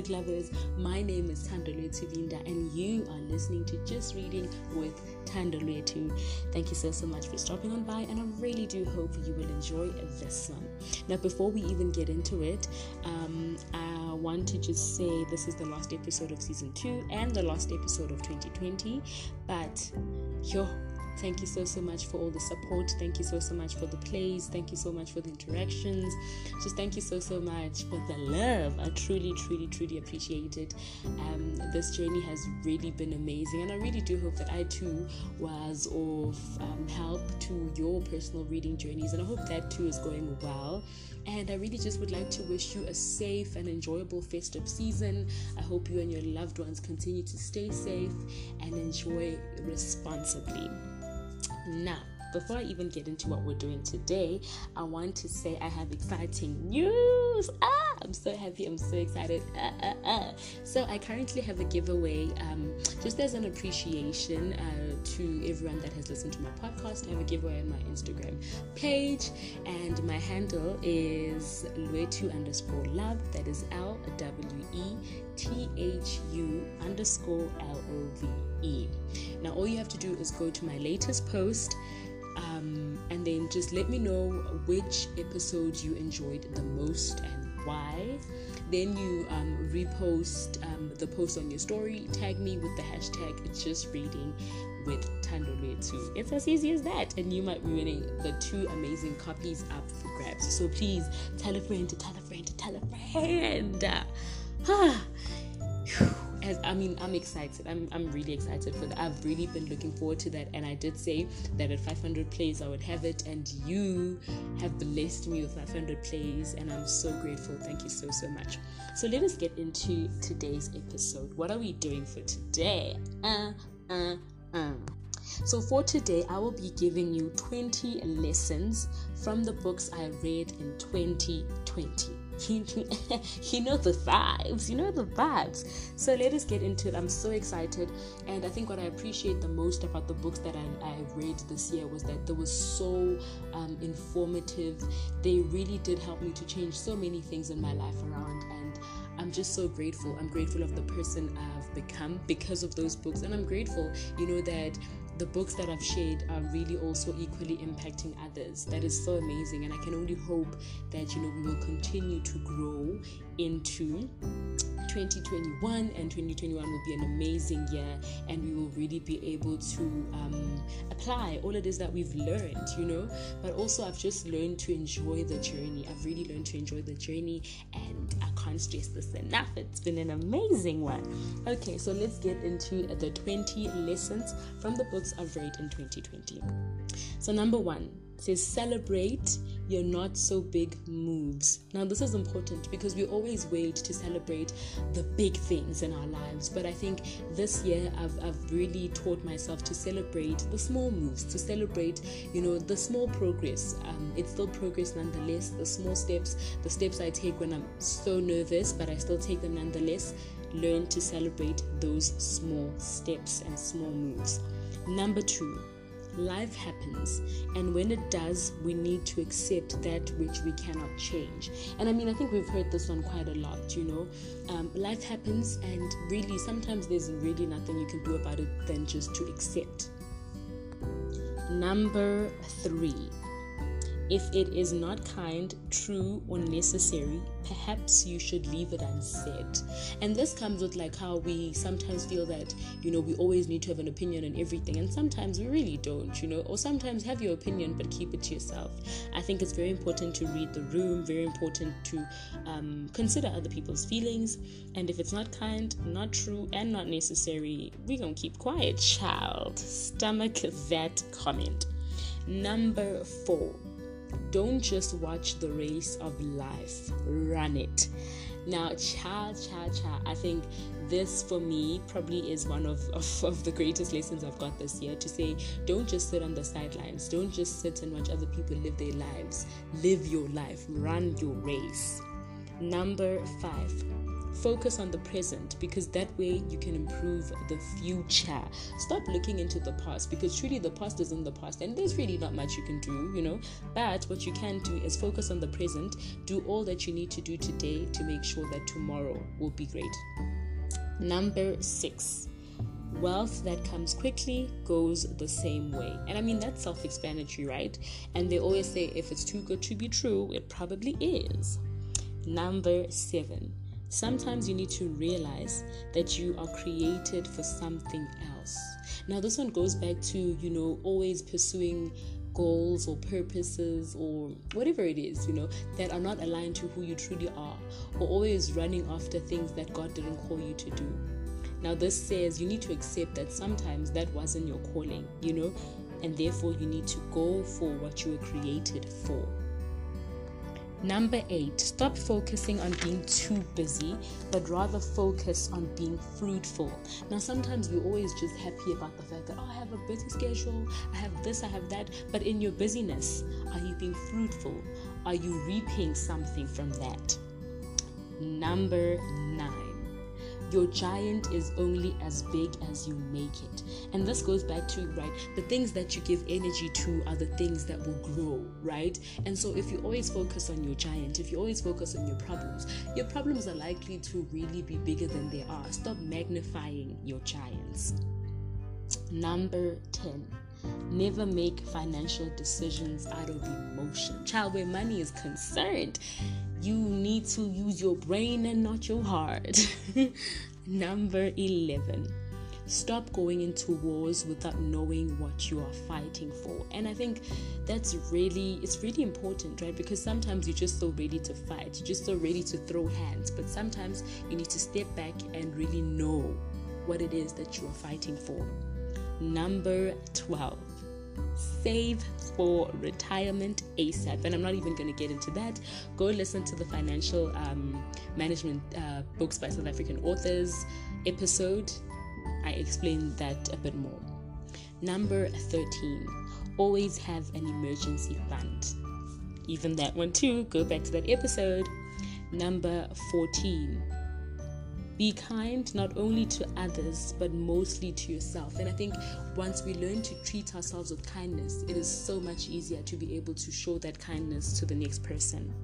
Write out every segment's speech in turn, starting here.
book lovers. My name is Thandolwethu Linda, and you are listening to Just Reading with Thandolwethu. Thank you so, so much for stopping on by, and I really do hope you will enjoy this one. Now, before we even get into it, um, I want to just say this is the last episode of season two and the last episode of 2020, but yo Thank you so, so much for all the support. Thank you so, so much for the plays. Thank you so much for the interactions. Just thank you so, so much for the love. I truly, truly, truly appreciate it. Um, this journey has really been amazing, and I really do hope that I too was of um, help to your personal reading journeys, and I hope that too is going well. And I really just would like to wish you a safe and enjoyable festive season. I hope you and your loved ones continue to stay safe and enjoy responsibly. Now, before I even get into what we're doing today, I want to say I have exciting news. Ah, I'm so happy. I'm so excited. Ah, ah, ah. So, I currently have a giveaway um, just as an appreciation uh, to everyone that has listened to my podcast. I have a giveaway on my Instagram page, and my handle is Lwethu underscore love. That is L W E T H U underscore L O V E. Now, all you have to do is go to my latest post um, and then just let me know which episode you enjoyed the most and why. Then you um, repost um, the post on your story, tag me with the hashtag just reading with Thandolwethu. It's as easy as that, and you might be winning the two amazing copies up for grabs. So please tell a friend to tell a friend to tell a friend. Ah, as I mean, I'm excited. I'm, I'm really excited for that. I've really been looking forward to that. And I did say that at 500 plays, I would have it. And you have blessed me with 500 plays. And I'm so grateful. Thank you so, so much. So let us get into today's episode. What are we doing for today? Uh, uh, uh. So, for today, I will be giving you 20 lessons from the books I read in 2020 you, you know the vibes you know the vibes so let us get into it i'm so excited and i think what i appreciate the most about the books that i, I read this year was that they were so um, informative they really did help me to change so many things in my life around and I'm just so grateful. I'm grateful of the person I've become because of those books. And I'm grateful, you know, that the books that I've shared are really also equally impacting others. That is so amazing, and I can only hope that you know we will continue to grow into 2021 and 2021 will be an amazing year and we will really be able to um, apply all it is that we've learned you know? But also i've just learned to enjoy the journey. I've really learned to enjoy the journey and i can't stress this enough. It's been an amazing one. Okay so let's get into the 20 lessons from the books i've read in 2020 so number one says celebrate your not so big moves. Now, this is important because we always wait to celebrate the big things in our lives, but I think this year I've, I've really taught myself to celebrate the small moves, to celebrate, you know, the small progress. Um, it's still progress nonetheless, the small steps, the steps I take when I'm so nervous, but I still take them nonetheless. Learn to celebrate those small steps and small moves. Number two, life happens. And when it does we need to accept that which we cannot change. And i mean i think we've heard this one quite a lot you know. Um, life happens and really sometimes there's really nothing you can do about it than just to accept. Number three if it is not kind, true, or necessary, perhaps you should leave it unsaid. And this comes with like how we sometimes feel that, you know, we always need to have an opinion on everything, and sometimes we really don't, you know, or sometimes have your opinion but keep it to yourself. I think it's very important to read the room, very important to um, consider other people's feelings, and if it's not kind, not true, and not necessary, we're gonna keep quiet, child. Stomach that comment. Number four don't just watch the race of life, run it. Now, cha cha cha, I think this for me probably is one of, of, of, the greatest lessons I've got this year to say don't just sit on the sidelines, don't just sit and watch other people live their lives. Live your life, run your race. Number five, focus on the present because that way you can improve the future. Stop looking into the past because truly the past is in the past and there's really not much you can do, you know. But what you can do is focus on the present, do all that you need to do today to make sure that tomorrow will be great. Number six. Wealth that comes quickly goes the same way. And I mean, that's self explanatory, right? And they always say if it's too good to be true, it probably is. Number seven Sometimes you need to realize that you are created for something else. Now, this one goes back to, you know, always pursuing goals or purposes or whatever it is, you know, that are not aligned to who you truly are, or always running after things that God didn't call you to do. Now, this says you need to accept that sometimes that wasn't your calling, you know, and therefore you need to go for what you were created for. Number eight, stop focusing on being too busy, but rather focus on being fruitful. Now, sometimes we're always just happy about the fact that, oh, I have a busy schedule, I have this, I have that. But in your busyness, are you being fruitful? Are you reaping something from that? Number nine your giant is only as big as you make it. And this goes back to, right, the things that you give energy to are the things that will grow, right? And so if you always focus on your giant, if you always focus on your problems, your problems are likely to really be bigger than they are. Stop magnifying your giants. Number 10 Never make financial decisions out of emotion. Child, where money is concerned, you need to use your brain and not your heart. Number 11 stop going into wars without knowing what you are fighting for. And i think that's really it's really important right? Because sometimes you're just so ready to fight you're just so ready to throw hands but sometimes you need to step back and really know what it is that you are fighting for. Number 12 save for retirement ASAP. And I'm not even going to get into that. Go listen to the financial um, management uh, books by South African authors episode. I explain that a bit more. Number 13, always have an emergency fund. Even that one too, go back to that episode. Number 14, be kind not only to others but mostly to yourself. And I think once we learn to treat ourselves with kindness, it is so much easier to be able to show that kindness to the next person.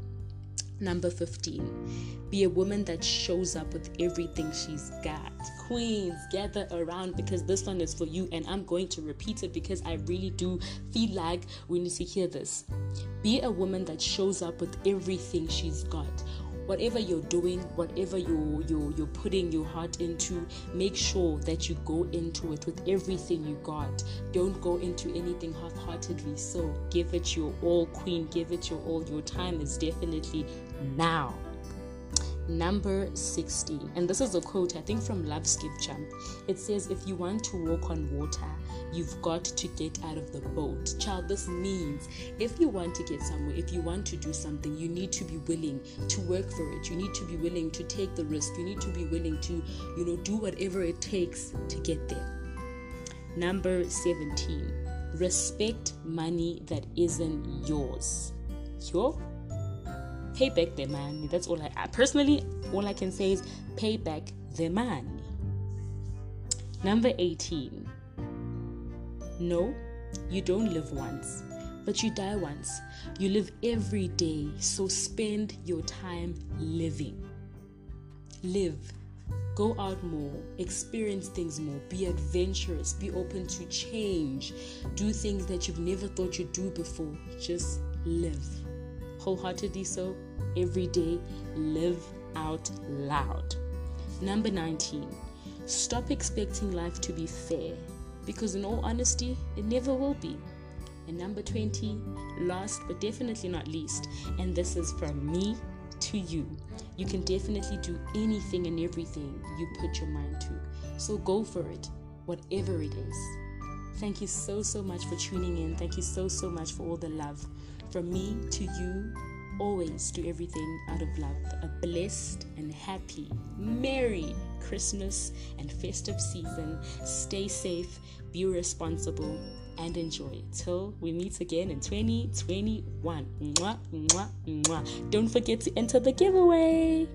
Number 15, be a woman that shows up with everything she's got. Queens, gather around because this one is for you, and I'm going to repeat it because I really do feel like we need to hear this. Be a woman that shows up with everything she's got whatever you're doing, whatever you you you're putting your heart into, make sure that you go into it with everything you got. Don't go into anything half-heartedly. So give it your all, queen. Give it your all. Your time is definitely now. Number 16, and this is a quote I think from Love Skip Jump. It says, If you want to walk on water, you've got to get out of the boat. Child, this means if you want to get somewhere, if you want to do something, you need to be willing to work for it. You need to be willing to take the risk. You need to be willing to, you know, do whatever it takes to get there. Number 17, respect money that isn't yours. Yo, pay back the money. That's all I, I personally all I can say is pay back the money. Number 18. No, you don't live once, but you die once. You live every day, so spend your time living. Live. Go out more, experience things more, be adventurous, be open to change, do things that you've never thought you'd do before. Just live wholeheartedly so every day. Live out loud. Number 19. Stop expecting life to be fair because, in all honesty, it never will be. And number 20, last but definitely not least, and this is from me to you. You can definitely do anything and everything you put your mind to. So go for it, whatever it is. Thank you so, so much for tuning in. Thank you so, so much for all the love. From me to you, always do everything out of love. A blessed and happy, merry Christmas and festive season. Stay safe, be responsible, and enjoy. Till we meet again in 2021. Mwah, mwah, mwah. Don't forget to enter the giveaway.